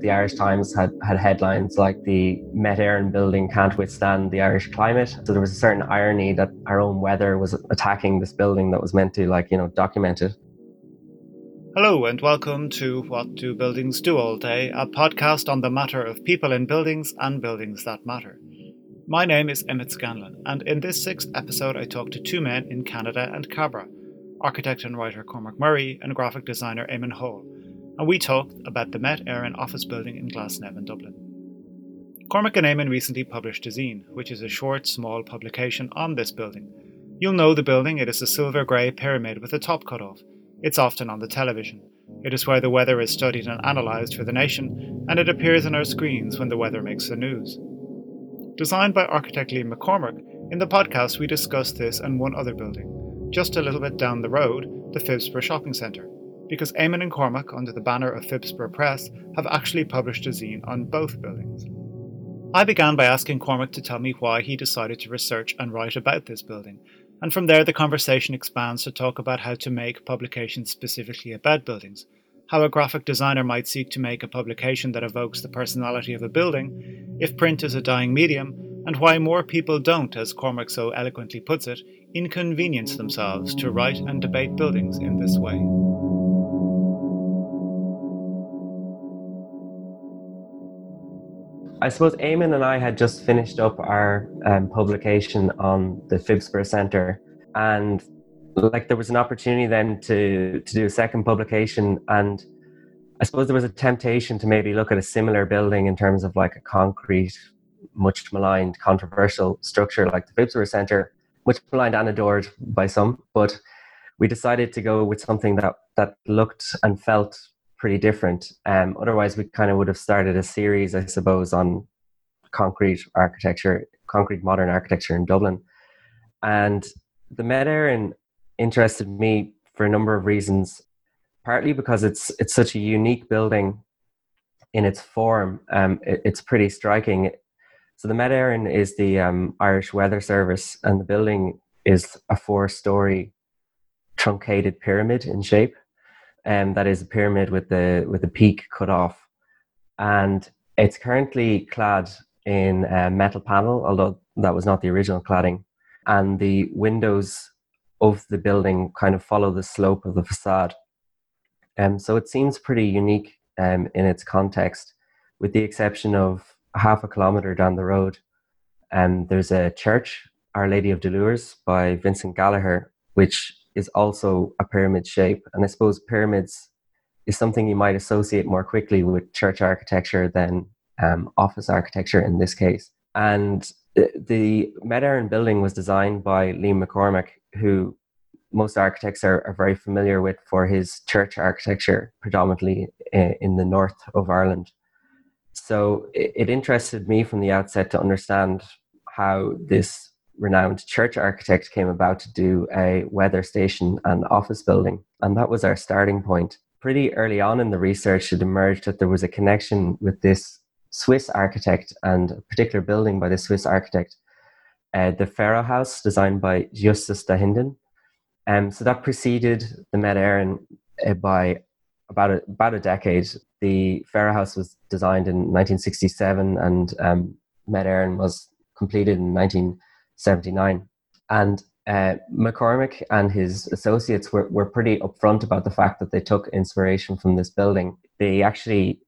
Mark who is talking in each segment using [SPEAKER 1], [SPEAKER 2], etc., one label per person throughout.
[SPEAKER 1] the Irish Times had, had headlines like the Met Éireann building can't withstand the Irish climate. So there was a certain irony that our own weather was attacking this building that was meant to like, you know, document it.
[SPEAKER 2] Hello and welcome to What Do Buildings Do All Day, a podcast on the matter of people in buildings and buildings that matter. My name is Emmett Scanlon, and in this sixth episode, I talk to two men in Canada and Cabra architect and writer Cormac Murray and graphic designer Eamonn Hall, and we talked about the Met Éireann office building in Glasnevin, Dublin. Cormac and Eamonn recently published a zine, which is a short, small publication on this building. You'll know the building, it is a silver grey pyramid with a top cut off it's often on the television. It is where the weather is studied and analysed for the nation, and it appears on our screens when the weather makes the news. Designed by architect Lee McCormick, in the podcast we discussed this and one other building, just a little bit down the road, the Phibsborough Shopping Centre, because Eamonn and Cormac, under the banner of Phibsboro Press, have actually published a zine on both buildings. I began by asking Cormac to tell me why he decided to research and write about this building, and from there, the conversation expands to talk about how to make publications specifically about buildings, how a graphic designer might seek to make a publication that evokes the personality of a building, if print is a dying medium, and why more people don't, as Cormac so eloquently puts it, inconvenience themselves to write and debate buildings in this way.
[SPEAKER 1] I suppose Eamonn and I had just finished up our um, publication on the Phibsborough Centre, and like there was an opportunity then to to do a second publication, and I suppose there was a temptation to maybe look at a similar building in terms of like a concrete, much maligned, controversial structure like the Phibsborough Centre, much maligned and adored by some, but we decided to go with something that that looked and felt pretty different. Um, otherwise, we kind of would have started a series, I suppose, on concrete architecture, concrete modern architecture in Dublin. And the Met Éireann interested me for a number of reasons. Partly because it's it's such a unique building in its form. Um, it, it's pretty striking. So the Met Éireann is the um, Irish Weather Service, and the building is a four-story truncated pyramid in shape um, that is a pyramid with the with the peak cut off, and it's currently clad in a metal panel, although that was not the original cladding, and the windows of the building kind of follow the slope of the facade. Um, so it seems pretty unique um, in its context, with the exception of half a kilometer down the road. Um, there's a church, Our Lady of Dolours, by Vincent Gallagher, which is also a pyramid shape. And I suppose pyramids is something you might associate more quickly with church architecture than um, office architecture in this case. And the Met Éireann building was designed by Liam McCormick, who most architects are, are very familiar with for his church architecture, predominantly in the north of Ireland. So it, it interested me from the outset to understand how this renowned church architect came about to do a weather station and office building. And that was our starting point. Pretty early on in the research, it emerged that there was a connection with this Swiss architect and a particular building by the Swiss architect, uh, the Ferro House, designed by Justus Dahinden. Um, so that preceded the Met Éireann uh, by about a, about a decade. The Ferro House was designed in 1967 and um, Met Éireann was completed in 19. 79. And uh, McCormick and his associates were, were pretty upfront about the fact that they took inspiration from this building. They actually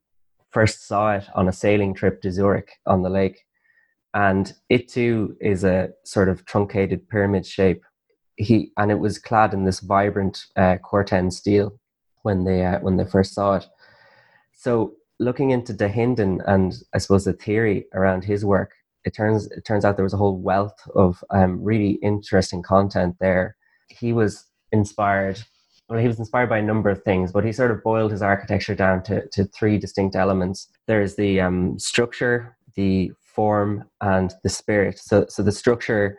[SPEAKER 1] first saw it on a sailing trip to Zurich on the lake. And it too is a sort of truncated pyramid shape. He and it was clad in this vibrant uh, Corten steel when they uh, when they first saw it. So looking into Dahinden and I suppose the theory around his work, it turns it turns out there was a whole wealth of um, really interesting content there. He was inspired. Well, he was inspired by a number of things, but he sort of boiled his architecture down to, to three distinct elements. There's the um, structure, the form, and the spirit. So, so the structure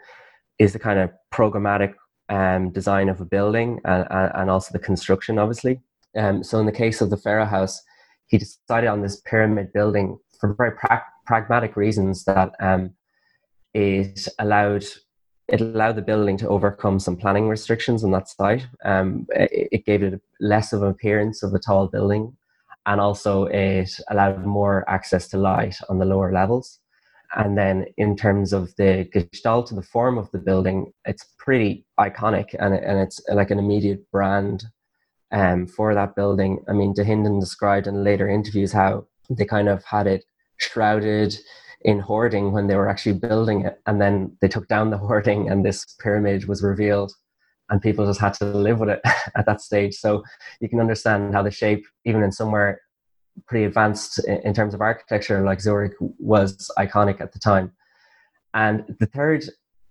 [SPEAKER 1] is the kind of programmatic um, design of a building and, and also the construction, obviously. Um, so, in the case of the Ferro House, he decided on this pyramid building for very pra- pragmatic reasons that um, it allowed it allowed the building to overcome some planning restrictions on that site. Um, it, it, gave it less of an appearance of a tall building, and also it allowed more access to light on the lower levels. And then in terms of the gestalt, the form of the building, it's pretty iconic and, and it's like an immediate brand um, for that building. I mean, Dahinden described in later interviews how they kind of had it shrouded in hoarding when they were actually building it. And then they took down the hoarding and this pyramid was revealed and people just had to live with it at that stage. So you can understand how the shape, even in somewhere pretty advanced in terms of architecture like Zurich, was iconic at the time. And the third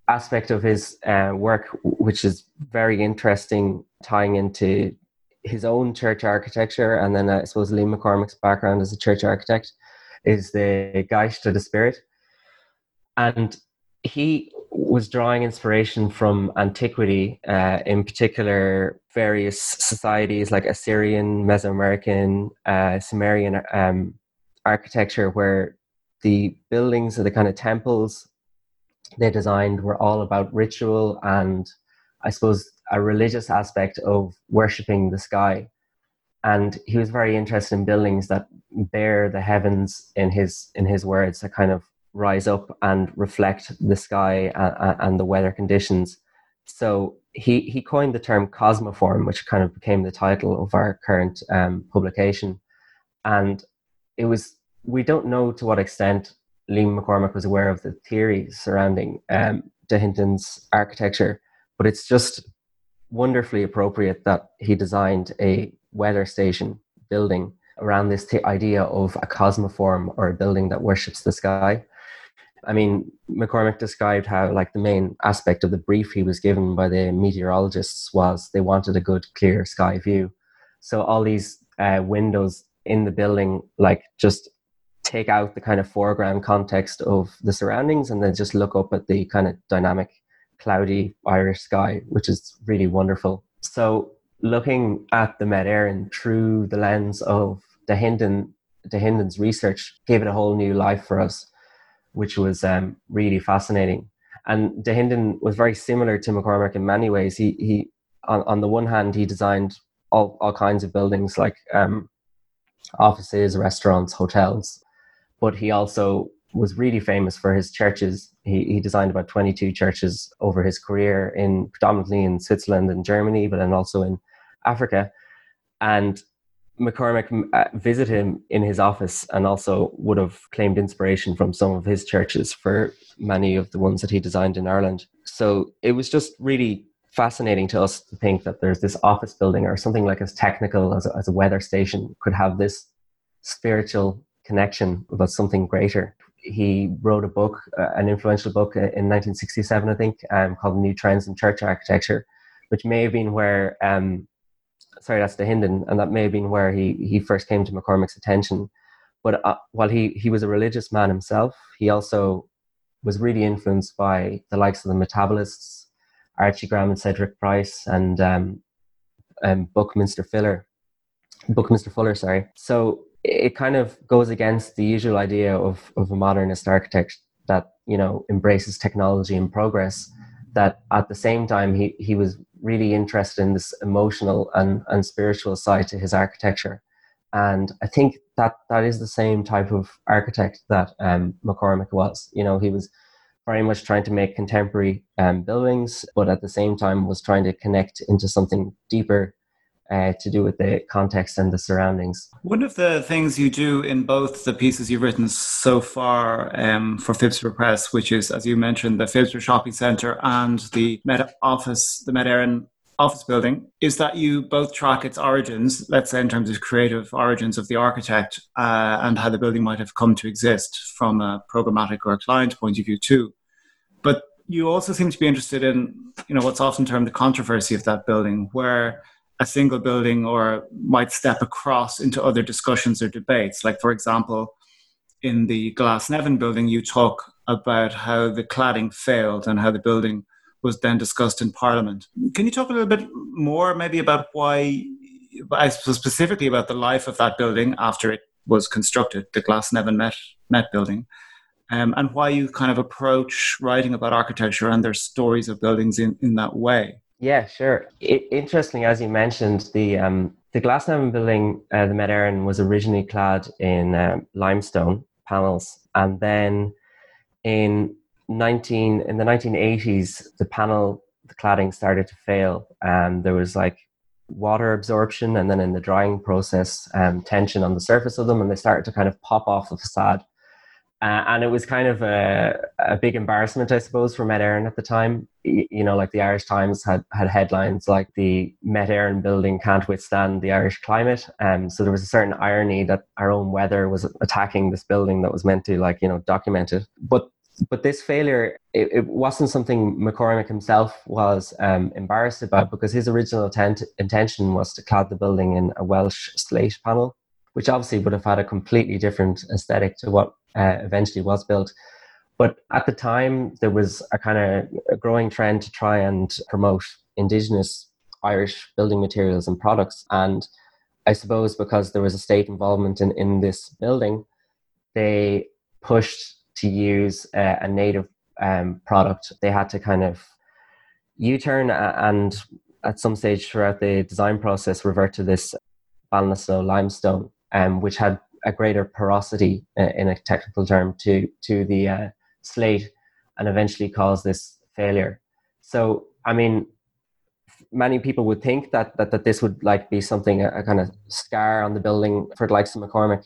[SPEAKER 1] aspect of his uh, work, which is very interesting, tying into his own church architecture, and then I suppose Liam McCormick's background as a church architect, is the Geist of the Spirit. And he was drawing inspiration from antiquity, uh, in particular, various societies like Assyrian, Mesoamerican, uh, Sumerian um, architecture, where the buildings or the kind of temples they designed were all about ritual and, I suppose, a religious aspect of worshipping the sky. And he was very interested in buildings that bear the heavens in his in his words, that kind of rise up and reflect the sky and, and the weather conditions. So he he coined the term cosmoform, which kind of became the title of our current um, publication. And it was we don't know to what extent Liam McCormick was aware of the theories surrounding um, Hinton's architecture, but it's just wonderfully appropriate that he designed a weather station building around this idea of a cosmoform or a building that worships the sky. I mean, McCormick described how, like, the main aspect of the brief he was given by the meteorologists was they wanted a good, clear sky view. So all these uh, windows in the building, like, just take out the kind of foreground context of the surroundings and then just look up at the kind of dynamic, cloudy Irish sky, which is really wonderful. So looking at the Met through the lens of Dahinden, Dahinden's research gave it a whole new life for us which was um, really fascinating. And Dahinden was very similar to McCormick in many ways. He, he on, on the one hand, he designed all, all kinds of buildings like um, offices, restaurants, hotels, but he also was really famous for his churches. He, he designed about 22 churches over his career in predominantly in Switzerland and Germany, but then also in Africa. And McCormick uh, visited him in his office and also would have claimed inspiration from some of his churches for many of the ones that he designed in Ireland. So it was just really fascinating to us to think that there's this office building or something like as technical as a, as a weather station could have this spiritual connection about something greater. He wrote a book, uh, an influential book uh, in 1967, I think, um, called New Trends in Church Architecture, which may have been where um, sorry, that's Dahinden, and that may have been where he he first came to McCormick's attention. But uh, while he he was a religious man himself, he also was really influenced by the likes of the Metabolists, Archigram and Cedric Price, and um, um, Buckminster Fuller, Buckminster Fuller. Sorry. So it kind of goes against the usual idea of of a modernist architect that you know embraces technology and progress. That at the same time he he was really interested in this emotional and, and spiritual side to his architecture. And I think that that is the same type of architect that um, McCormick was. You know, he was very much trying to make contemporary um, buildings, but at the same time was trying to connect into something deeper uh, to do with the context and the surroundings.
[SPEAKER 2] One of the things you do in both the pieces you've written so far um, for Phibsboro Press, which is, as you mentioned, the Phibsborough Shopping Centre and the Met Office, the Met Éireann office building, is that you both track its origins, let's say in terms of creative origins of the architect uh, and how the building might have come to exist from a programmatic or a client point of view too. But you also seem to be interested in, you know, what's often termed the controversy of that building, where a single building or might step across into other discussions or debates. Like, for example, in the Glasnevin building, you talk about how the cladding failed and how the building was then discussed in Parliament. Can you talk a little bit more, maybe, about why, specifically about the life of that building after it was constructed, the Glasnevin Met, Met building, um, and why you kind of approach writing about architecture and their stories of buildings in, in that way?
[SPEAKER 1] Yeah, sure. It, as you mentioned, the um, the Glasnevin building, uh, the Met was originally clad in um, limestone panels, and then in 19 in the 1980s, the panel the cladding started to fail, and there was like water absorption, and then in the drying process, um, tension on the surface of them, and they started to kind of pop off the facade. Uh, and it was kind of a, a big embarrassment, I suppose, for Met Éireann at the time. You know, like the Irish Times had, had headlines like the Met Éireann building can't withstand the Irish climate. Um, so there was a certain irony that our own weather was attacking this building that was meant to, like, you know, document it. But but this failure, it, it wasn't something McCormick himself was um, embarrassed about because his original intent, intention was to clad the building in a Welsh slate panel, which obviously would have had a completely different aesthetic to what uh, eventually was built. But at the time, there was a kind of growing trend to try and promote indigenous Irish building materials and products. And I suppose because there was a state involvement in, in this building, they pushed to use a, a native um, product. They had to kind of U turn and at some stage throughout the design process revert to this Ballinasloe limestone, um, which had a greater porosity uh, in a technical term to to the uh, slate and eventually caused this failure. So I mean, many people would think that that, that this would like be something a, a kind of scar on the building for the likes of McCormick,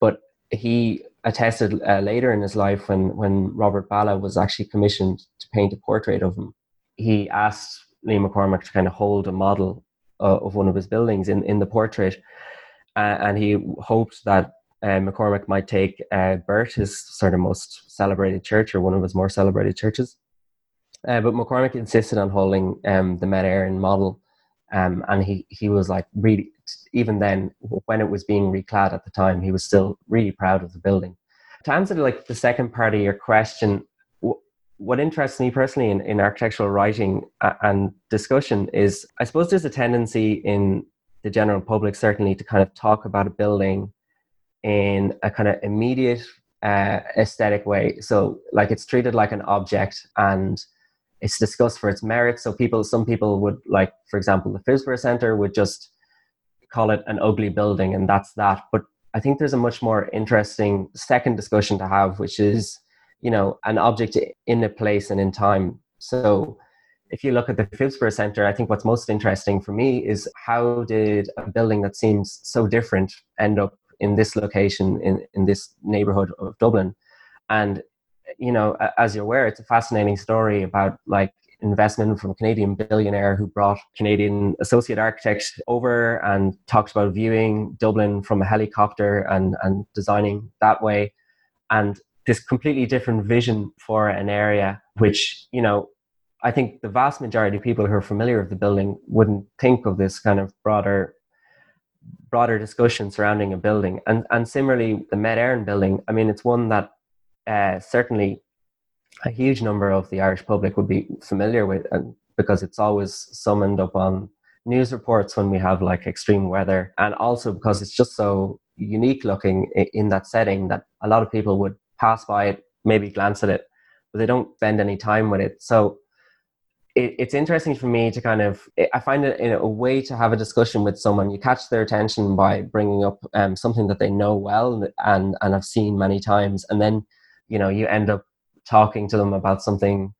[SPEAKER 1] but he attested uh, later in his life when when Robert Ballagh was actually commissioned to paint a portrait of him. He asked lee McCormick to kind of hold a model uh, of one of his buildings in in the portrait uh, and he hoped that uh, McCormick might take uh, Burt, his sort of most celebrated church, or one of his more celebrated churches. Uh, but McCormick insisted on holding um, the Met Éireann model, um, and he he was like really even then when it was being reclad at the time, he was still really proud of the building. To answer like the second part of your question, what interests me personally in, in architectural writing and discussion is I suppose there's a tendency in the general public certainly to kind of talk about a building in a kind of immediate uh, aesthetic way. So like it's treated like an object and it's discussed for its merits. So people, some people would like, for example, the Phibsborough Centre would just call it an ugly building and that's that. But I think there's a much more interesting second discussion to have, which is, you know, an object in a place and in time. So if you look at the Phibsborough Centre, I think what's most interesting for me is how did a building that seems so different end up in this location, in, in this neighbourhood of Dublin? And, you know, as you're aware, it's a fascinating story about like investment from a Canadian billionaire who brought Canadian associate architects over and talked about viewing Dublin from a helicopter and, and designing that way. And this completely different vision for an area, which, you know, I think the vast majority of people who are familiar with the building wouldn't think of this kind of broader broader discussion surrounding a building. And and similarly, the Éireann building. I mean, it's one that uh, certainly a huge number of the Irish public would be familiar with, and because it's always summoned up on news reports when we have like extreme weather, and also because it's just so unique looking in that setting that a lot of people would pass by it, maybe glance at it, but they don't spend any time with it. So it, it's interesting for me to kind of i find it in a way to have a discussion with someone. You catch their attention by bringing up um, something that they know well and and have seen many times. And then you know you end up talking to them about something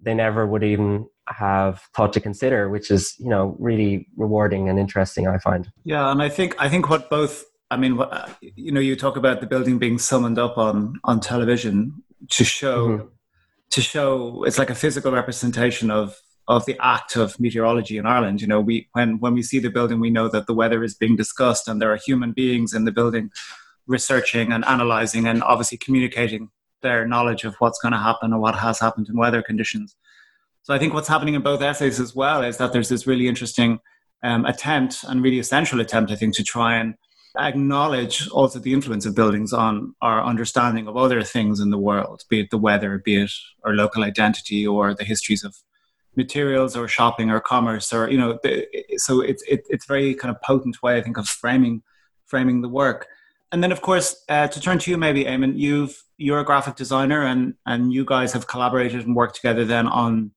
[SPEAKER 1] they never would even have thought to consider which is you know really rewarding and interesting i find.
[SPEAKER 2] Yeah and i think i think what both i mean what, you know you talk about the building being summoned up on on television to show mm-hmm to show it's like a physical representation of of the act of meteorology in Ireland. You know, we when when we see the building, we know that the weather is being discussed, and there are human beings in the building researching and analyzing, and obviously communicating their knowledge of what's going to happen or what has happened in weather conditions. So I think what's happening in both essays as well is that there's this really interesting um, attempt and really essential attempt, I think, to try and acknowledge also the influence of buildings on our understanding of other things in the world, be it the weather, be it our local identity, or the histories of materials, or shopping, or commerce, or you know. So it's it, it's very kind of potent way I think of framing framing the work. And then, of course, uh, to turn to you, maybe, Eamonn, you've you're a graphic designer, and and you guys have collaborated and worked together then on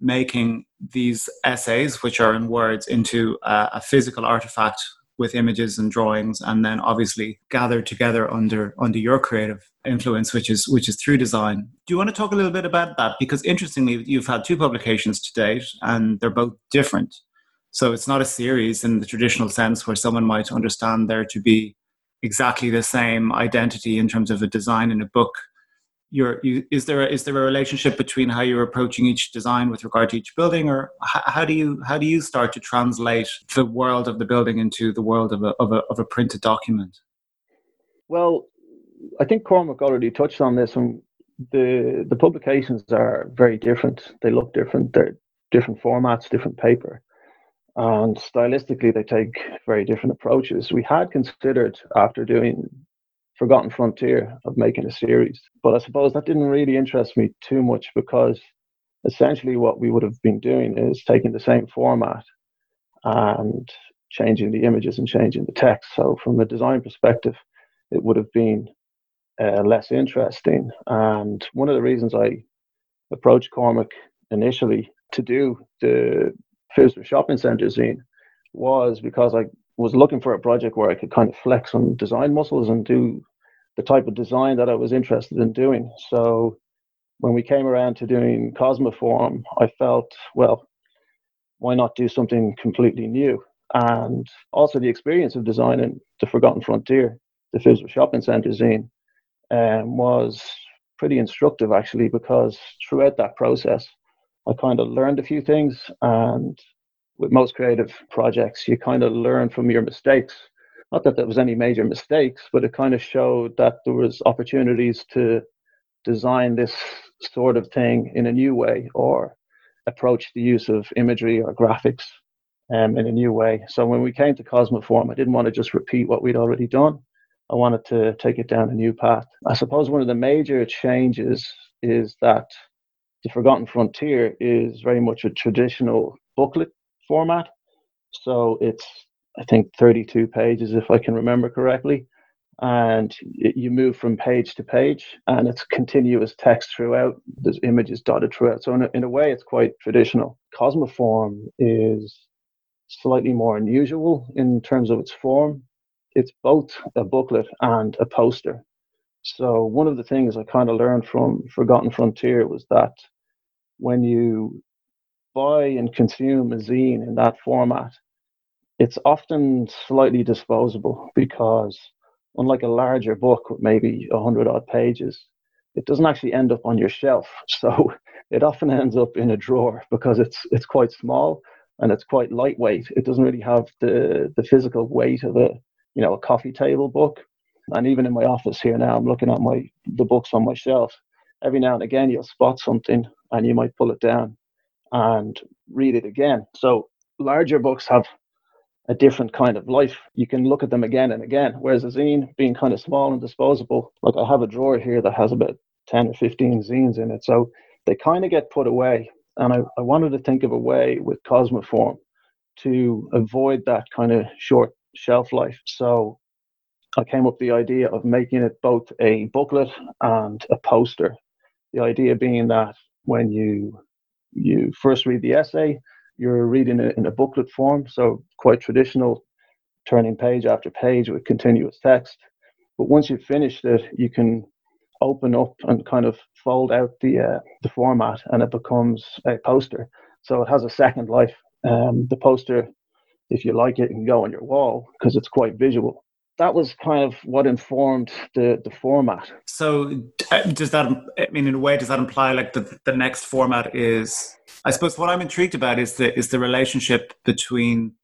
[SPEAKER 2] making these essays, which are in words, into a, a physical artifact with images and drawings, and then obviously gathered together under under your creative influence, which is which is through design. Do you want to talk a little bit about that? Because interestingly, you've had two publications to date, and they're both different. So it's not a series in the traditional sense where someone might understand there to be exactly the same identity in terms of a design in a book your you, is there a, is there a relationship between how you're approaching each design with regard to each building or how, how, do you how do you start to translate the world of the building into the world of a, of a, of a printed document?
[SPEAKER 3] Well i think cormac already touched on this and the the publications are very different. They look different. They're different formats different paper. And stylistically they take very different approaches. We had considered after doing forgotten frontier of making a series. But I suppose that didn't really interest me too much because essentially what we would have been doing is taking the same format and changing the images and changing the text. So from a design perspective, it would have been uh, less interesting. And one of the reasons I approached Cormac initially to do the Phibsborough Shopping Centre zine was because I was looking for a project where I could kind of flex on design muscles and do the type of design that I was interested in doing. So when we came around to doing Cosmoform, I felt, well, why not do something completely new? And also the experience of designing The Forgotten Frontier, the Phibsborough Shopping Centre zine, um, was pretty instructive actually because throughout that process, I kind of learned a few things and with most creative projects, you kind of learn from your mistakes. Not that there was any major mistakes, but it kind of showed that there was opportunities to design this sort of thing in a new way or approach the use of imagery or graphics um, in a new way. So when we came to Cosmoform, I didn't want to just repeat what we'd already done. I wanted to take it down a new path. I suppose one of the major changes is that the Forgotten Frontier is very much a traditional booklet format. So it's, I think, 32 pages, if I can remember correctly. And it, you move from page to page, and it's continuous text throughout. There's images dotted throughout. So, in a, in a way, it's quite traditional. Cosmoform is slightly more unusual in terms of its form. It's both a booklet and a poster. So, one of the things I kind of learned from Forgotten Frontier was that when you buy and consume a zine in that format, it's often slightly disposable because, unlike a larger book with maybe 100 odd pages, it doesn't actually end up on your shelf. So it often ends up in a drawer because it's it's quite small and it's quite lightweight. It doesn't really have the the physical weight of a you know a coffee table book. And even in my office here now, I'm looking at my the books on my shelf. Every now and again, you'll spot something and you might pull it down and read it again. So larger books have a different kind of life. You can look at them again and again. Whereas a zine, being kind of small and disposable, like I have a drawer here that has about 10 or 15 zines in it. So they kind of get put away. And I, I wanted to think of a way with Cosmoform to avoid that kind of short shelf life. So I came up with the idea of making it both a booklet and a poster. The idea being that when you you first read the essay, you're reading it in a booklet form, so quite traditional, turning page after page with continuous text. But once you've finished it, you can open up and kind of fold out the uh, the format, and it becomes a poster. So it has a second life. Um, the poster, if you like it, can go on your wall because it's quite visual that was kind of what informed the the format.
[SPEAKER 2] So uh, does that I mean in a way does that imply like the the next format is I suppose what I'm intrigued about is the is the relationship between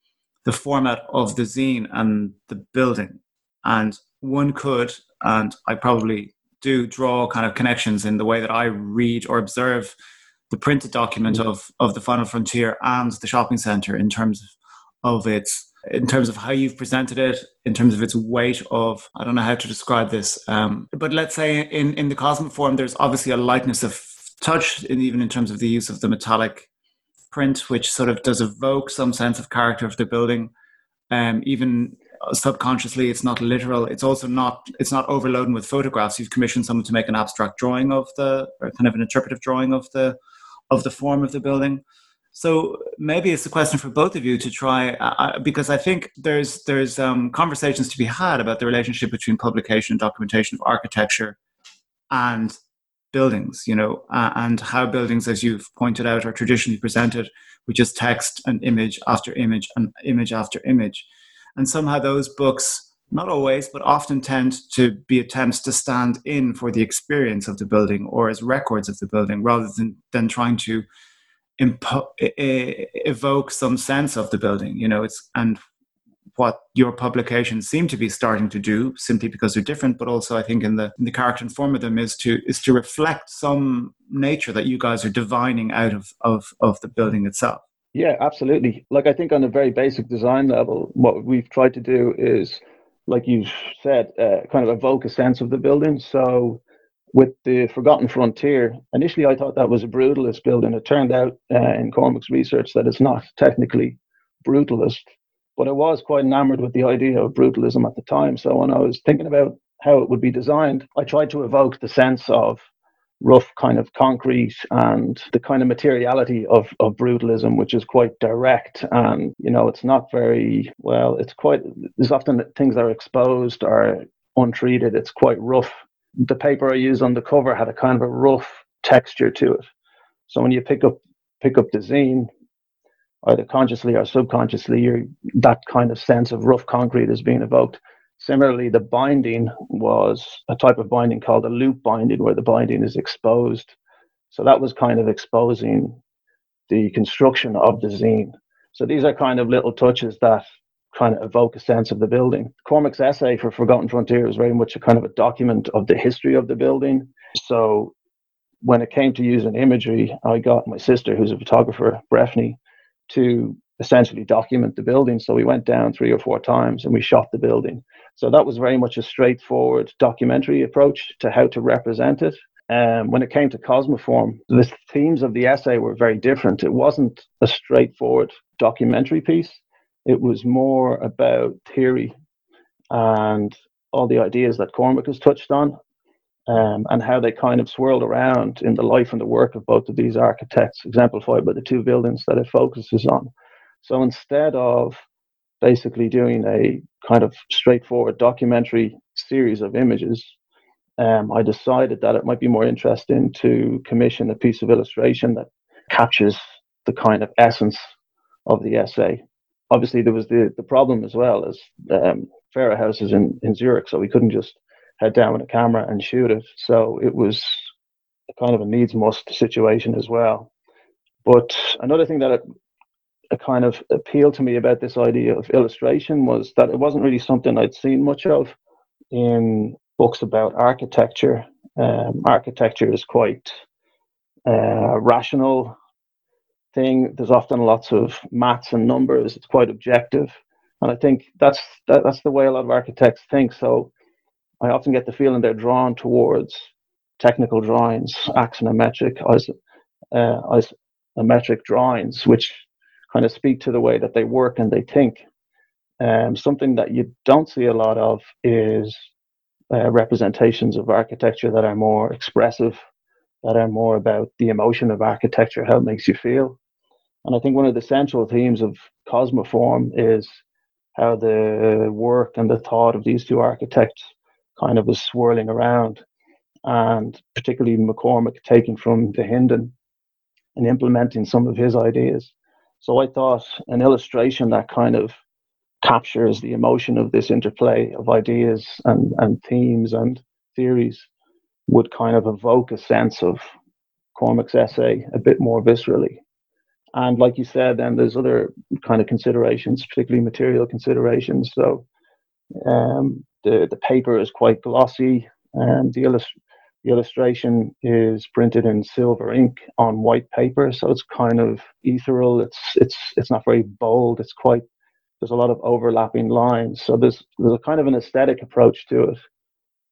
[SPEAKER 2] the format of the zine and the building. And one could and I probably do draw kind of connections in the way that I read or observe the printed document mm. of of the final frontier and the shopping center in terms of its in terms of how you've presented it, in terms of its weight of, I don't know how to describe this, um, but let's say in, in the Cosmoform, there's obviously a lightness of touch, in, even in terms of the use of the metallic print, which sort of does evoke some sense of character of the building. Um, even subconsciously, it's not literal. It's also not, it's not overloading with photographs. You've commissioned someone to make an abstract drawing of the, or kind of an interpretive drawing of the, of the form of the building. So maybe it's a question for both of you to try, uh, because I think there's there's um, conversations to be had about the relationship between publication and documentation of architecture and buildings, you know, uh, and how buildings, as you've pointed out, are traditionally presented with just text and image after image and image after image, and somehow those books not always, but often tend to be attempts to stand in for the experience of the building or as records of the building rather than, than trying to impo- evoke some sense of the building you know it's and what your publications seem to be starting to do simply because they're different but also i think in the in the character and form of them is to is to reflect some nature that you guys are divining out of of of the building itself.
[SPEAKER 3] Yeah absolutely. Like i think on a very basic design level what we've tried to do is like you've said uh, kind of evoke a sense of the building. So with the Forgotten Frontier, initially I thought that was a brutalist building. It turned out uh, in Cormac's research that it's not technically brutalist, but I was quite enamored with the idea of brutalism at the time. So when I was thinking about how it would be designed, I tried to evoke the sense of rough kind of concrete and the kind of materiality of, of brutalism, which is quite direct. And, you know, it's not very, well, it's quite, there's often things that are exposed or untreated. It's quite rough the paper I used on the cover had a kind of a rough texture to it. So when you pick up pick up the zine, either consciously or subconsciously, you that kind of sense of rough concrete is being evoked. Similarly, the binding was a type of binding called a loop binding, where the binding is exposed. So that was kind of exposing the construction of the zine. So these are kind of little touches that kind to evoke a sense of the building. Cormac's essay for Forgotten Frontier is very much a kind of a document of the history of the building. So when it came to using imagery, I got my sister, who's a photographer, Breffney, to essentially document the building. So we went down three or four times and we shot the building. So that was very much a straightforward documentary approach to how to represent it. Um, when it came to Cosmoform, the themes of the essay were very different. It wasn't a straightforward documentary piece. It was more about theory and all the ideas that Cormac has touched on um, and how they kind of swirled around in the life and the work of both of these architects, exemplified by the two buildings that it focuses on. So instead of basically doing a kind of straightforward documentary series of images, um, I decided that it might be more interesting to commission a piece of illustration that captures the kind of essence of the essay obviously there was the, the problem as well as um, Ferro House is in, in Zurich, so we couldn't just head down with a camera and shoot it. So it was kind of a needs must situation as well. But another thing that it, it kind of appealed to me about this idea of illustration was that it wasn't really something I'd seen much of in books about architecture. Um, architecture is quite uh, rational thing. There's often lots of maths and numbers. It's quite objective, and I think that's that, that's the way a lot of architects think. So I often get the feeling they're drawn towards technical drawings, axonometric, uh, isometric drawings, which kind of speak to the way that they work and they think. Um, something that you don't see a lot of is uh, representations of architecture that are more expressive, that are more about the emotion of architecture, how it makes you feel. And I think one of the central themes of Cosmoform is how the work and the thought of these two architects kind of was swirling around, and particularly McCormick taking from Dahinden and implementing some of his ideas. So I thought an illustration that kind of captures the emotion of this interplay of ideas and, and themes and theories would kind of evoke a sense of Cormac's essay a bit more viscerally. And like you said, then there's other kind of considerations, particularly material considerations. So um, the the paper is quite glossy, and the, the illustration is printed in silver ink on white paper, so it's kind of ethereal. It's it's it's not very bold. It's quite there's a lot of overlapping lines. So there's there's a kind of an aesthetic approach to it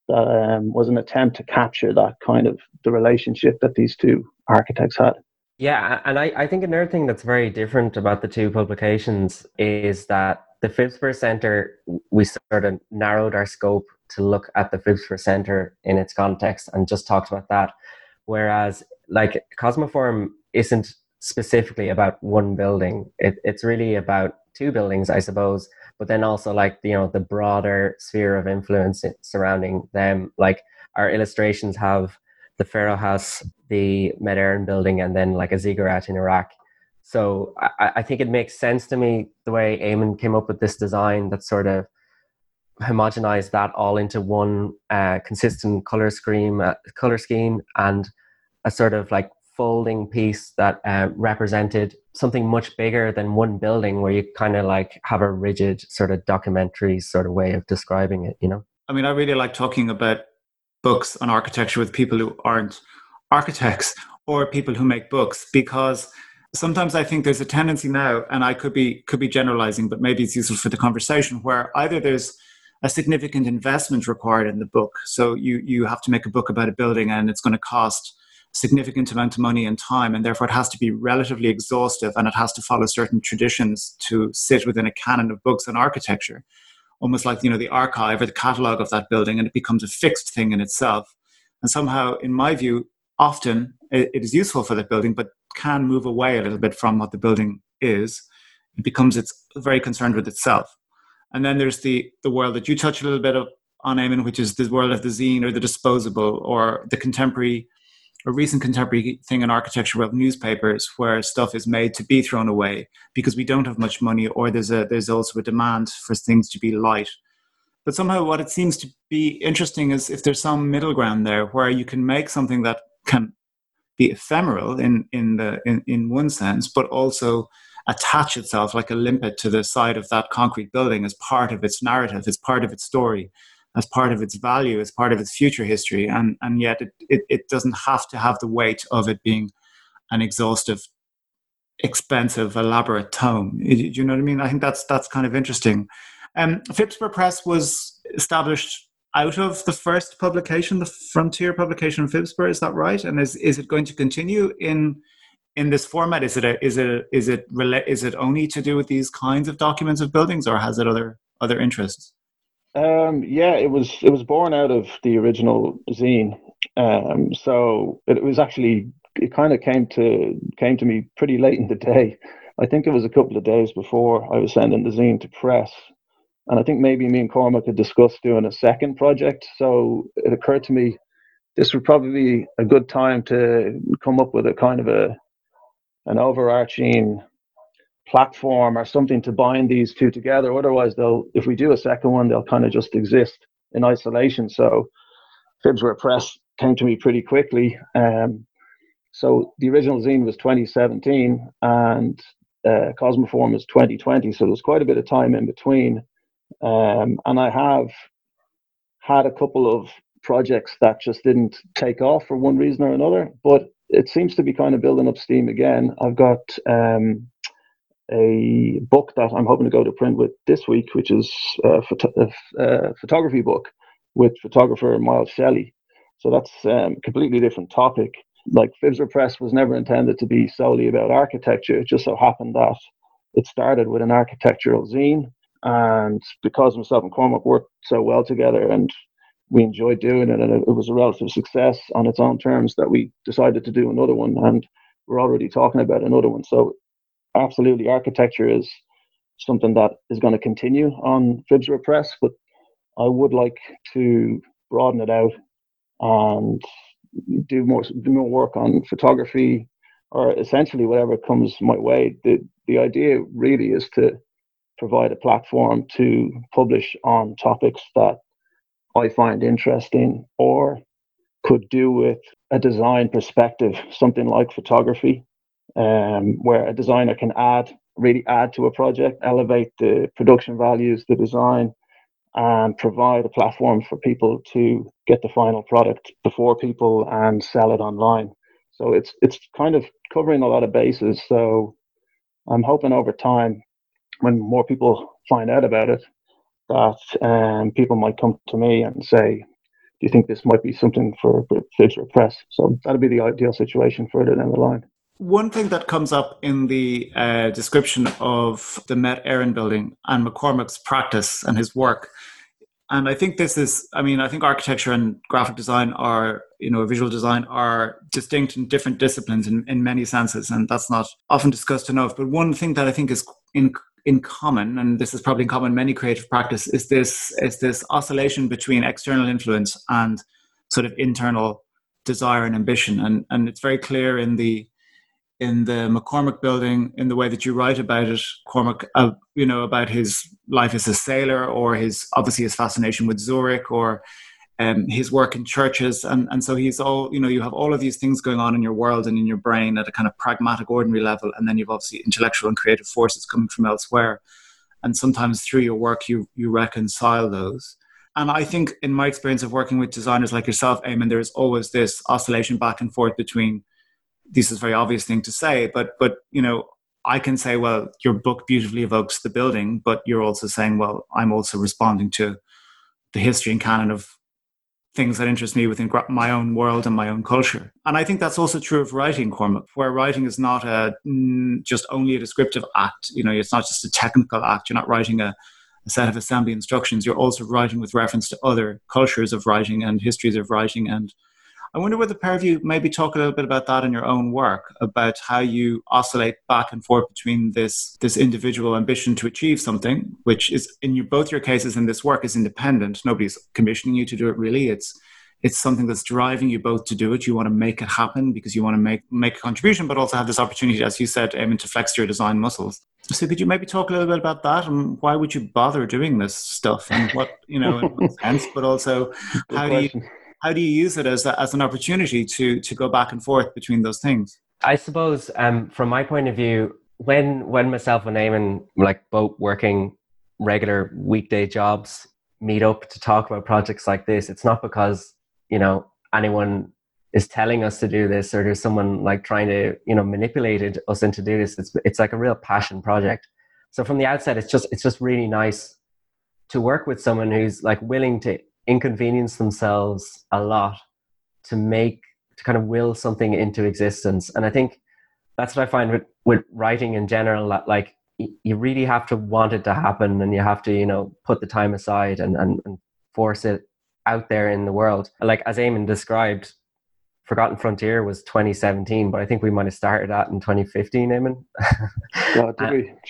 [SPEAKER 3] that um, was an attempt to capture that kind of the relationship that these two architects had.
[SPEAKER 1] Yeah, and I, I think another thing that's very different about the two publications is that the Phibsborough Centre, we sort of narrowed our scope to look at the Phibsborough Centre in its context and just talked about that. Whereas, like Cosmoform isn't specifically about one building. It, it's really about two buildings, I suppose, but then also like you know the broader sphere of influence surrounding them. Like our illustrations have the Ferro House, the Éireann building, and then like a ziggurat in Iraq. So I, I think it makes sense to me the way Eamonn came up with this design that sort of homogenized that all into one uh, consistent color scheme, uh, color scheme, and a sort of like folding piece that uh, represented something much bigger than one building, where you kind of like have a rigid sort of documentary sort of way of describing it. You know.
[SPEAKER 2] I mean, I really like talking about books on architecture with people who aren't architects or people who make books because sometimes I think there's a tendency now, and I could be could be generalizing, but maybe it's useful for the conversation, where either there's a significant investment required in the book. So you you have to make a book about a building and it's going to cost significant amount of money and time and therefore it has to be relatively exhaustive and it has to follow certain traditions to sit within a canon of books and architecture. Almost like you know the archive or the catalog of that building and it becomes a fixed thing in itself. And somehow in my view often it is useful for that building but can move away a little bit from what the building is. It becomes it's very concerned with itself. And then there's the the world that you touch a little bit of, on Eamonn, which is the world of the zine or the disposable or the contemporary a recent contemporary thing in architecture world newspapers where stuff is made to be thrown away because we don't have much money or there's a there's also a demand for things to be light. But somehow what it seems to be interesting is if there's some middle ground there where you can make something that can be ephemeral in in the in, in one sense but also attach itself like a limpet to the side of that concrete building as part of its narrative, as part of its story, as part of its value, as part of its future history. And, and yet it, it, it doesn't have to have the weight of it being an exhaustive, expensive, elaborate tome. Do you know what I mean? I think that's, that's kind of interesting. Um, Phibsboro Press was established out of the first publication, the Frontier publication of Phibsborough. Is that right? And is, is it going to continue in in this format? Is it a, is it is it is it only to do with these kinds of documents of buildings, or has it other other interests?
[SPEAKER 3] Um, yeah, it was it was born out of the original zine. Um, so it, was actually it kind of came to came to me pretty late in the day. I think it was a couple of days before I was sending the zine to press, and I think maybe me and Cormac had discussed doing a second project. So it occurred to me this would probably be a good time to come up with a kind of a an overarching platform or something to bind these two together. Otherwise, they'll if we do a second one, they'll kind of just exist in isolation. So Phibsboro Press came to me pretty quickly. Um, so the original zine was 2017 and uh, Cosmoform is 2020. So there's quite a bit of time in between. Um, and I have had a couple of projects that just didn't take off for one reason or another. But it seems to be kind of building up steam again. I've got um, a book that I'm hoping to go to print with this week, which is a, a photography book with photographer Miles Shelley. So that's um, completely different topic. Like Phibsboro Press was never intended to be solely about architecture. It just so happened that it started with an architectural zine. And because myself and Cormac worked so well together and we enjoyed doing it and it, was a relative success on its own terms that we decided to do another one and we're already talking about another one so absolutely architecture is something that is going to continue on Phibsboro Press but I would like to broaden it out and do more do more work on photography or essentially whatever comes my way. The the idea really is to provide a platform to publish on topics that I find interesting or could do with a design perspective, something like photography, um, where a designer can add, really add to a project, elevate the production values, the design, and provide a platform for people to get the final product before people and sell it online. So it's it's kind of covering a lot of bases. So I'm hoping over time, when more people find out about it, that um, people might come to me and say, "Do you think this might be something for Phibsboro Press?" So that'd be the ideal situation further down the line.
[SPEAKER 2] One thing that comes up in the uh, description of the Met Éireann building and McCormick's practice and his work And I think this is, I mean, I think architecture and graphic design are, you know, visual design are distinct and different disciplines in, in many senses. And that's not often discussed enough. But one thing that I think is in, in common, and this is probably in common in many creative practice, is this, is this oscillation between external influence and sort of internal desire and ambition. And, and it's very clear in the, in the McCormick building in the way that you write about it, Cormac, uh, you know, about his life as a sailor or his obviously his fascination with Zurich or um, his work in churches. And, and so he's all, you know, you have all of these things going on in your world and in your brain at a kind of pragmatic, ordinary level. And then you've obviously intellectual and creative forces coming from elsewhere. And sometimes through your work, you, you reconcile those. And I think in my experience of working with designers like yourself, Eamonn, there's always this oscillation back and forth between this is a very obvious thing to say, but but you know, I can say, well, your book beautifully evokes the building, but you're also saying, well, I'm also responding to the history and canon of things that interest me within my own world and my own culture. And I think that's also true of writing, Cormac, where writing is not a just only a descriptive act. You know, it's not just a technical act. You're not writing a, a set of assembly instructions. You're also writing with reference to other cultures of writing and histories of writing and I wonder whether the pair of you maybe talk a little bit about that in your own work, about how you oscillate back and forth between this this individual ambition to achieve something, which is in you, both your cases in this work is independent. Nobody's commissioning you to do it. Really, it's it's something that's driving you both to do it. You want to make it happen because you want to make make a contribution, but also have this opportunity, as you said, Eamonn to flex your design muscles. So, could you maybe talk a little bit about that and why would you bother doing this stuff and what you know, in what sense, but also how do you how do you use it as, a, as an opportunity to to go back and forth between those things?
[SPEAKER 1] I suppose um, from my point of view when when myself and Eamonn like both working regular weekday jobs meet up to talk about projects like this it's not because you know anyone is telling us to do this or there's someone like trying to you know manipulated us into do this. It's it's like a real passion project. So from the outset it's just it's just really nice to work with someone who's like willing to inconvenience themselves a lot to make to kind of will something into existence. And i think that's what i find with with writing in general that like you really have to want it to happen and you have to you know put the time aside and and, and force it out there in the world. Like as Eamonn described Forgotten Frontier was 2017, but I think we might have started that in 2015,
[SPEAKER 3] Eamonn.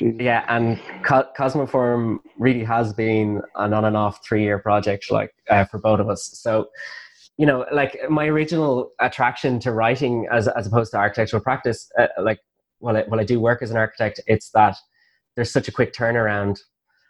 [SPEAKER 3] we?
[SPEAKER 1] Yeah, and Co- Cosmoform really has been an on and off three year project, like uh, for both of us. So, you know, like my original attraction to writing as as opposed to architectural practice, uh, like while I, while I do work as an architect, it's that there's such a quick turnaround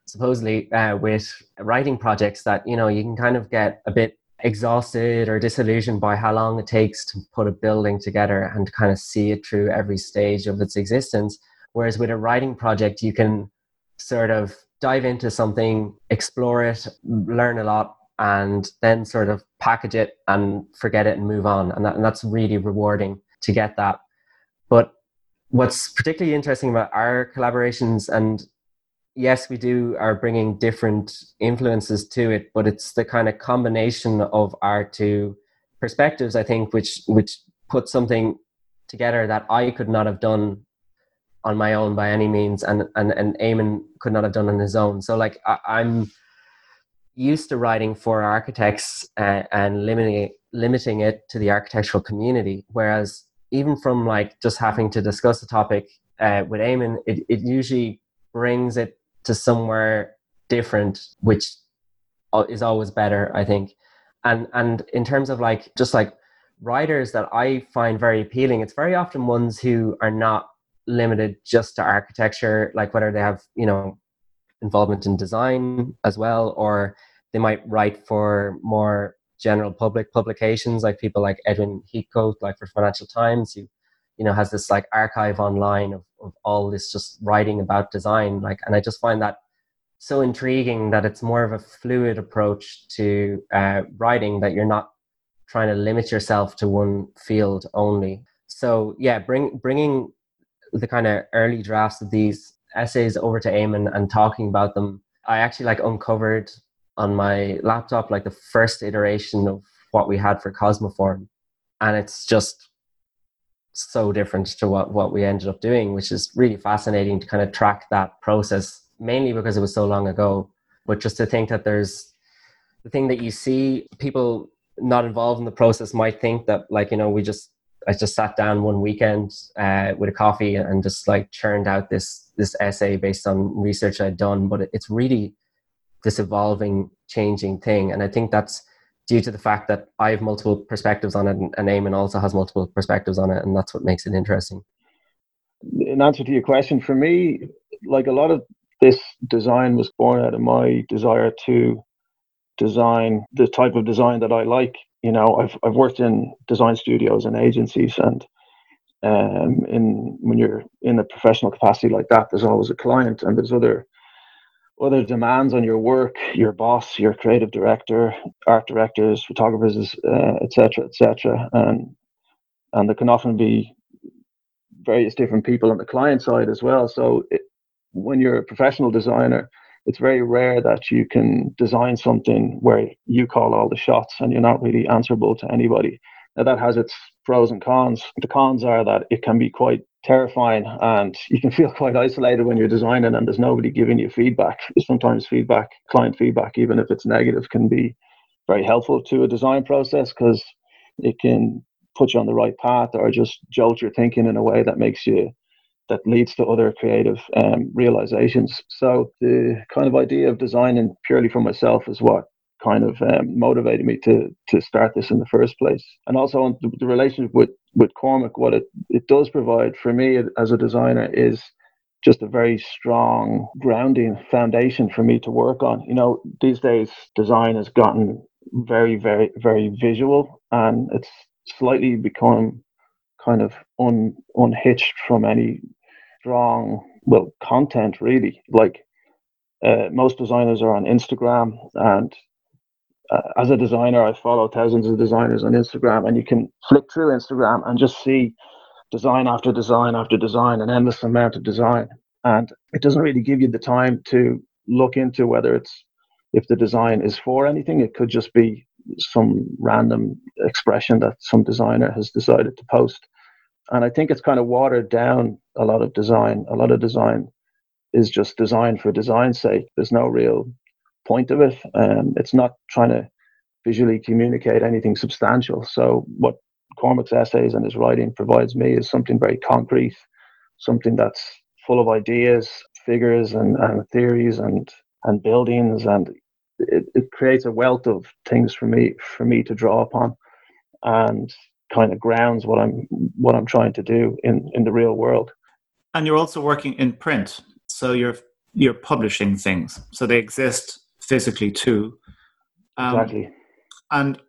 [SPEAKER 1] supposedly uh, with writing projects that you know you can kind of get a bit exhausted or disillusioned by how long it takes to put a building together and kind of see it through every stage of its existence. Whereas with a writing project, you can sort of dive into something, explore it, learn a lot, and then sort of package it and forget it and move on. And, that, and that's really rewarding to get that. But what's particularly interesting about our collaborations and yes, we do are bringing different influences to it, but it's the kind of combination of our two perspectives, I think, which which put something together that I could not have done on my own by any means, and and and Eamonn could not have done on his own. So like I, am used to writing for architects uh, and limiting it, limiting it to the architectural community, whereas even from like just having to discuss a topic uh, with Eamonn, it, it usually brings it to somewhere different, which is always better, I think. And and in terms of like just like writers that I find very appealing, it's very often ones who are not limited just to architecture, like whether they have you know involvement in design as well, or they might write for more general public publications, like people like Edwin Heathcote, like for Financial Times, who you know has this like archive online of, of all this just writing about design like and i just find that so intriguing that it's more of a fluid approach to uh, writing that you're not trying to limit yourself to one field only. So yeah bring bringing the kind of early drafts of these essays over to Eamonn and talking about them i actually like uncovered on my laptop like the first iteration of what we had for cosmoform and it's just so different to what, what we ended up doing, which is really fascinating to kind of track that process, mainly because it was so long ago. But just to think that there's the thing that you see people not involved in the process might think that like you know we just I just sat down one weekend uh, with a coffee and just like churned out this this essay based on research I'd done. But it's really this evolving, changing thing, and I think that's due to the fact that I have multiple perspectives on it, and, and Eamonn also has multiple perspectives on it, and that's what makes it interesting.
[SPEAKER 3] In answer to your question, for me, like a lot of this design was born out of my desire to design the type of design that I like. You know, I've I've worked in design studios and agencies, and um, in when you're in a professional capacity like that, there's always a client, and there's other other demands on your work, your boss, your creative director, art directors, photographers, etc., uh, etc., et and and there can often be various different people on the client side as well. So it, when you're a professional designer, it's very rare that you can design something where you call all the shots and you're not really answerable to anybody. Now that has its pros and cons. The cons are that it can be quite terrifying and you can feel quite isolated when you're designing and there's nobody giving you feedback. Sometimes feedback, client feedback, even if it's negative, can be very helpful to a design process because it can put you on the right path or just jolt your thinking in a way that makes you that leads to other creative um, realizations. So the kind of idea of designing purely for myself is what kind of um, motivated me to to start this in the first place. And also the, the relationship with with Cormac, what it it does provide for me as a designer is just a very strong grounding foundation for me to work on. You know, these days design has gotten very, very, very visual, and it's slightly become kind of un, unhitched from any strong, well, content really. Like uh, most designers are on Instagram, and uh, as a designer, I follow thousands of designers on Instagram, and you can flick through Instagram and just see design after design after design, an endless amount of design, and it doesn't really give you the time to look into whether it's if the design is for anything. It could just be some random expression that some designer has decided to post and I think it's kind of watered down a lot of design. A lot of design is just design for design's sake. There's no real point of it. Um, it's not trying to visually communicate anything substantial. So what Cormac's essays and his writing provides me is something very concrete, something that's full of ideas, figures, and, and theories, and and buildings, and it, it creates a wealth of things for me for me to draw upon. And kind of grounds what I'm what I'm trying to do in in the real world.
[SPEAKER 2] And you're also working in print, so you're you're publishing things, so they exist physically too.
[SPEAKER 3] Um, exactly.
[SPEAKER 2] And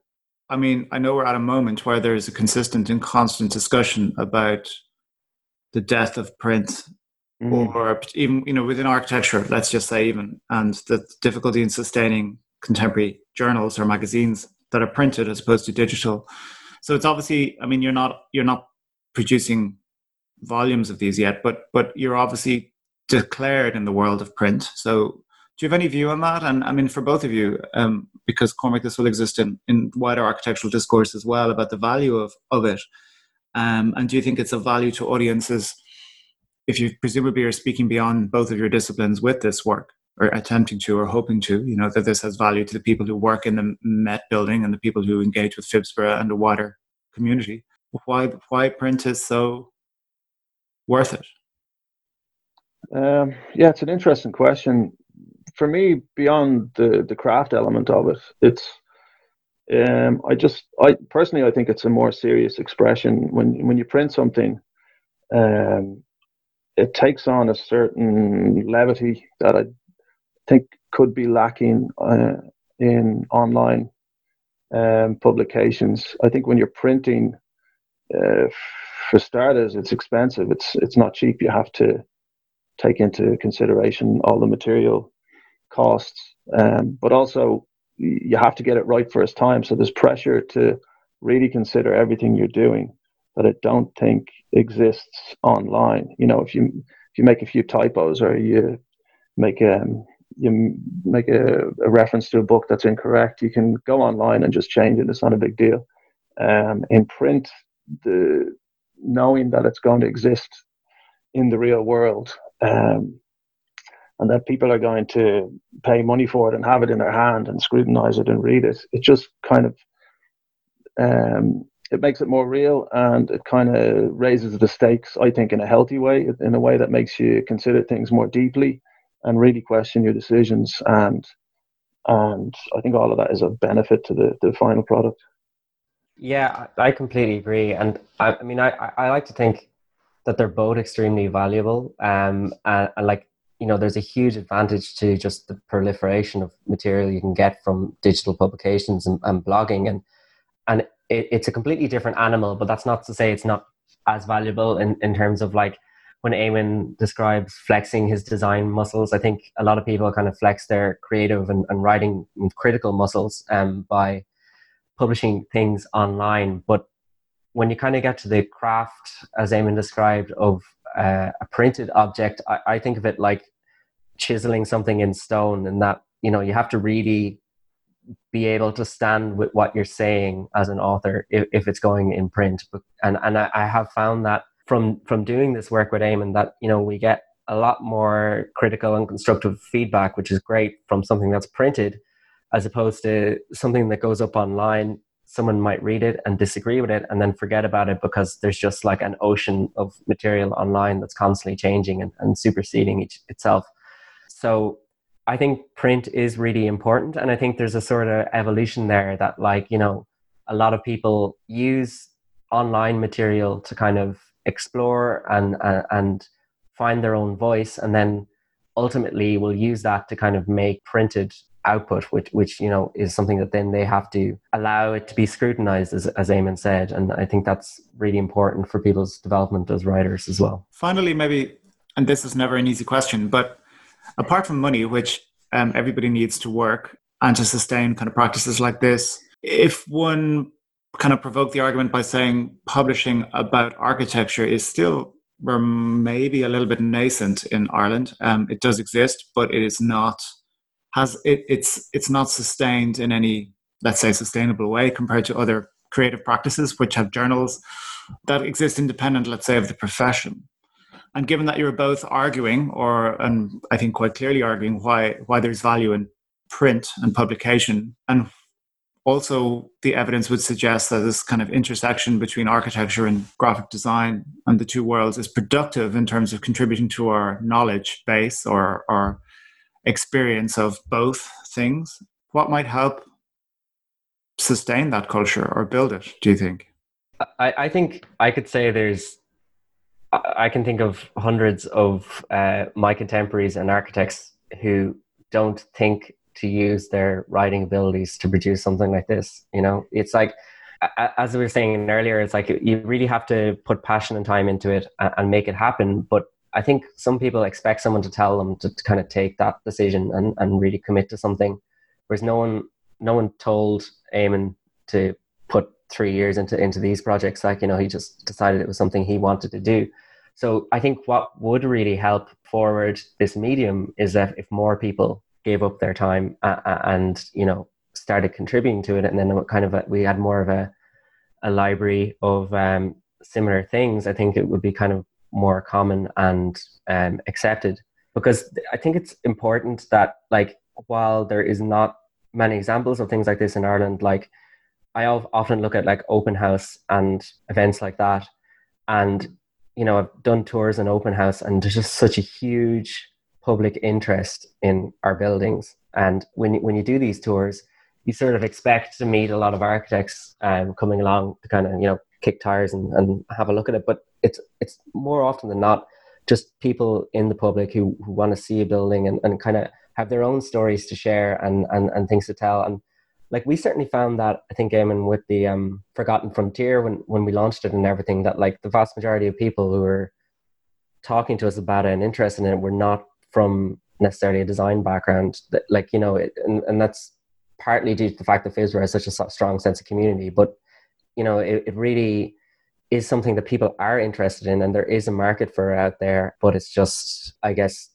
[SPEAKER 2] I mean, I know we're at a moment where there is a consistent and constant discussion about the death of print, mm. or even you know within architecture, let's just say even, and the difficulty in sustaining contemporary journals or magazines that are printed as opposed to digital. So it's obviously, I mean, you're not you're not producing volumes of these yet, but but you're obviously declared in the world of print. So do you have any view on that? And I mean, for both of you, um, because Cormac, this will exist in, in wider architectural discourse as well about the value of, of it. Um, and do you think it's of value to audiences if you presumably are speaking beyond both of your disciplines with this work? or attempting to or hoping to, you know, that this has value to the people who work in the Met building and the people who engage with Phibsborough and the wider community. Why why print is so worth it?
[SPEAKER 3] Um, yeah, it's an interesting question. For me, beyond the the craft element of it, it's um, I just I personally I think it's a more serious expression when when you print something. Um, it takes on a certain levity that I think could be lacking uh, in online um, publications. I think when you're printing, uh, for starters, it's expensive. It's it's not cheap. You have to take into consideration all the material costs, um, but also you have to get it right first time. So there's pressure to really consider everything you're doing that I don't think exists online. You know, if you if you make a few typos or you make a you make a, a, reference to a book that's incorrect, you can go online and just change it. It's not a big deal. Um, in print, the knowing that it's going to exist in the real world, um, and that people are going to pay money for it and have it in their hand and scrutinize it and read it. It just kind of um, it makes it more real and it kind of raises the stakes. I think in a healthy way, in a way that makes you consider things more deeply and really question your decisions and and I think all of that is a benefit to the, the final product.
[SPEAKER 1] Yeah, I completely agree, and I, I mean, I, I like to think that they're both extremely valuable. Um, and, and, like you know, there's a huge advantage to just the proliferation of material you can get from digital publications and, and blogging, and and it, it's a completely different animal. But that's not to say it's not as valuable in in terms of like when Eamonn describes flexing his design muscles, I think a lot of people kind of flex their creative and, and writing and critical muscles um, by publishing things online. But when you kind of get to the craft, as Eamonn described, of uh, a printed object, I, I think of it like chiseling something in stone, and that you know you have to really be able to stand with what you're saying as an author if, if it's going in print. And and I, I have found that from from doing this work with Eamonn that you know we get a lot more critical and constructive feedback, which is great from something that's printed, as opposed to something that goes up online. Someone might read it and disagree with it, and then forget about it because there's just like an ocean of material online that's constantly changing and, and superseding each, itself. So I think print is really important, and I think there's a sort of evolution there that, like you know, a lot of people use online material to kind of explore and uh, and find their own voice and then ultimately will use that to kind of make printed output which which you know is something that then they have to allow it to be scrutinized as, as Eamonn said and I think that's really important for people's development as writers as well
[SPEAKER 2] finally maybe and this is never an easy question but apart from money which um, everybody needs to work and to sustain kind of practices like this if one kind of provoke the argument by saying publishing about architecture is still maybe a little bit nascent in Ireland. Um, it does exist, but it is not has it, it's it's not sustained in any let's say sustainable way compared to other creative practices which have journals that exist independent, let's say, of the profession. And given that you're both arguing, or and I think quite clearly arguing why why there's value in print and publication, and also the evidence would suggest that this kind of intersection between architecture and graphic design and the two worlds is productive in terms of contributing to our knowledge base or our experience of both things what might help sustain that culture or build it do you think
[SPEAKER 1] i, I think i could say there's i can think of hundreds of uh, my contemporaries and architects who don't think to use their writing abilities to produce something like this. You know, it's like, as we were saying earlier, it's like you really have to put passion and time into it and make it happen. But I think some people expect someone to tell them to, to kind of take that decision and, and really commit to something, whereas no one no one told Eamonn to put three years into into these projects. Like you know, he just decided it was something he wanted to do. So I think what would really help forward this medium is that if more people gave up their time and you know started contributing to it and then kind of a, we had more of a a library of um, similar things i think it would be kind of more common and um, accepted because i think it's important that like while there is not many examples of things like this in ireland like i often look at like open house and events like that and you know i've done tours and open house and there's just such a huge public interest in our buildings. And when when you do these tours, you sort of expect to meet a lot of architects um, coming along to kind of you know kick tires and, and have a look at it. But it's it's more often than not just people in the public who, who want to see a building and, and kind of have their own stories to share and, and, and things to tell. And like we certainly found that I think Eamonn with the um, Forgotten Frontier when when we launched it and everything that like the vast majority of people who were talking to us about it and interested in it were not from necessarily a design background that like you know it, and, and that's partly due to the fact that Phibsboro has such a strong sense of community but you know it, it really is something that people are interested in and there is a market for out there but it's just i guess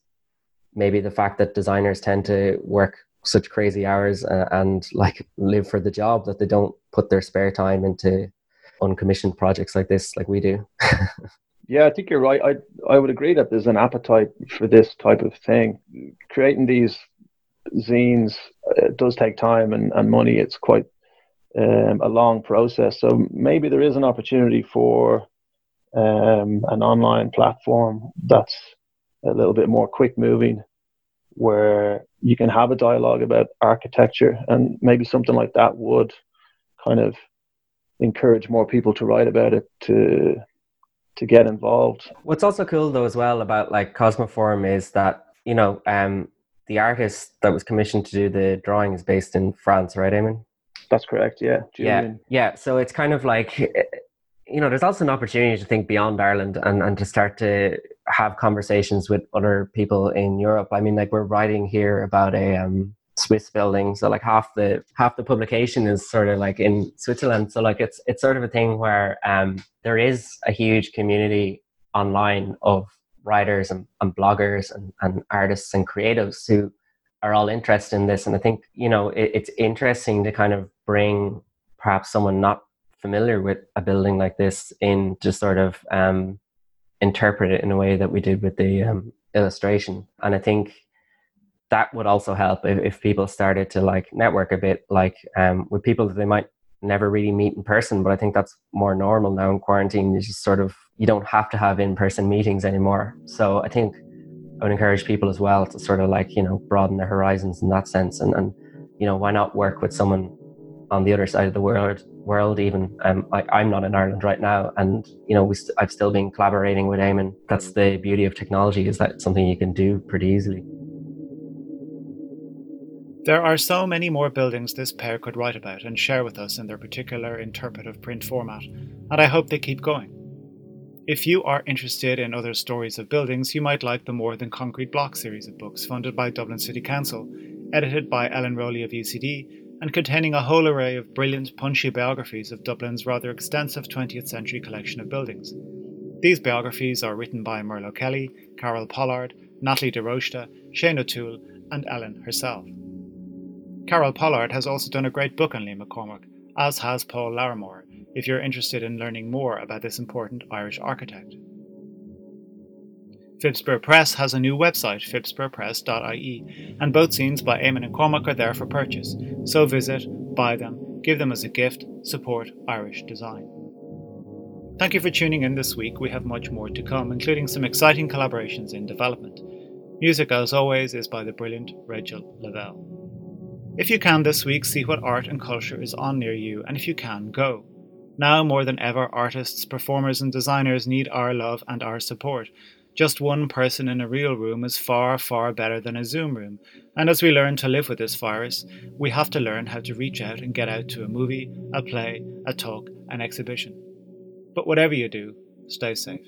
[SPEAKER 1] maybe the fact that designers tend to work such crazy hours uh, and like live for the job that they don't put their spare time into uncommissioned projects like this like we do
[SPEAKER 3] Yeah, I think you're right. I I would agree that there's an appetite for this type of thing. Creating these zines it does take time and, and money. It's quite um, a long process. So maybe there is an opportunity for um, an online platform that's a little bit more quick moving, where you can have a dialogue about architecture, and maybe something like that would kind of encourage more people to write about it to to get involved.
[SPEAKER 1] What's also cool though as well about like Cosmoform is that you know um, the artist that was commissioned to do the drawing is based in France, right, Eamonn?
[SPEAKER 3] That's correct. Yeah.
[SPEAKER 1] Julian. Yeah. Yeah. So it's kind of like you know, there's also an opportunity to think beyond Ireland and, and to start to have conversations with other people in Europe. I mean, like we're writing here about a um, Swiss building, so like half the half the publication is sort of like in Switzerland. So like it's it's sort of a thing where um, there is a huge community online of writers and, and bloggers and, and artists and creatives who are all interested in this. And I think you know it, it's interesting to kind of bring perhaps someone not familiar with a building like this in to sort of um, interpret it in a way that we did with the um, illustration. And I think that would also help if, if people started to like network a bit, like um, with people that they might never really meet in person. But I think that's more normal now in quarantine. You just sort of you don't have to have in-person meetings anymore. So I think I would encourage people as well to sort of like you know broaden their horizons in that sense, and and you know why not work with someone on the other side of the world world even? Um, I, am not in ireland right now and you know we st- i've still been collaborating with Eamonn that's the beauty of technology is that something you can do pretty easily.
[SPEAKER 2] There are so many more buildings this pair could write about and share with us in their particular interpretive print format, and I hope they keep going. If you are interested in other stories of buildings, you might like the More Than Concrete Block series of books funded by Dublin City Council, edited by Ellen Rowley of UCD, and containing a whole array of brilliant, punchy biographies of Dublin's rather extensive 20th century collection of buildings. These biographies are written by Merlo Kelly, Carole Pollard, Natalie de Róiste, Shane O'Toole, and Ellen herself. Carole Pollard has also done a great book on Lee McCormick, as has Paul Larmour, if you're interested in learning more about this important Irish architect. Phibsboro Press has a new website, phibsboroughpress.ie, and both zines by Eamonn and Cormac are there for purchase, so visit, buy them, give them as a gift, support Irish design. Thank you for tuning in this week. We have much more to come, including some exciting collaborations in development. Music, as always, is by the brilliant Rachel Lavelle. If you can this week, see what art and culture is on near you, and if you can, go. Now more than ever, artists, performers, and designers need our love and our support. Just one person in a real room is far, far better than a Zoom room. And as we learn to live with this virus, we have to learn how to reach out and get out to a movie, a play, a talk, an exhibition. But whatever you do, stay safe.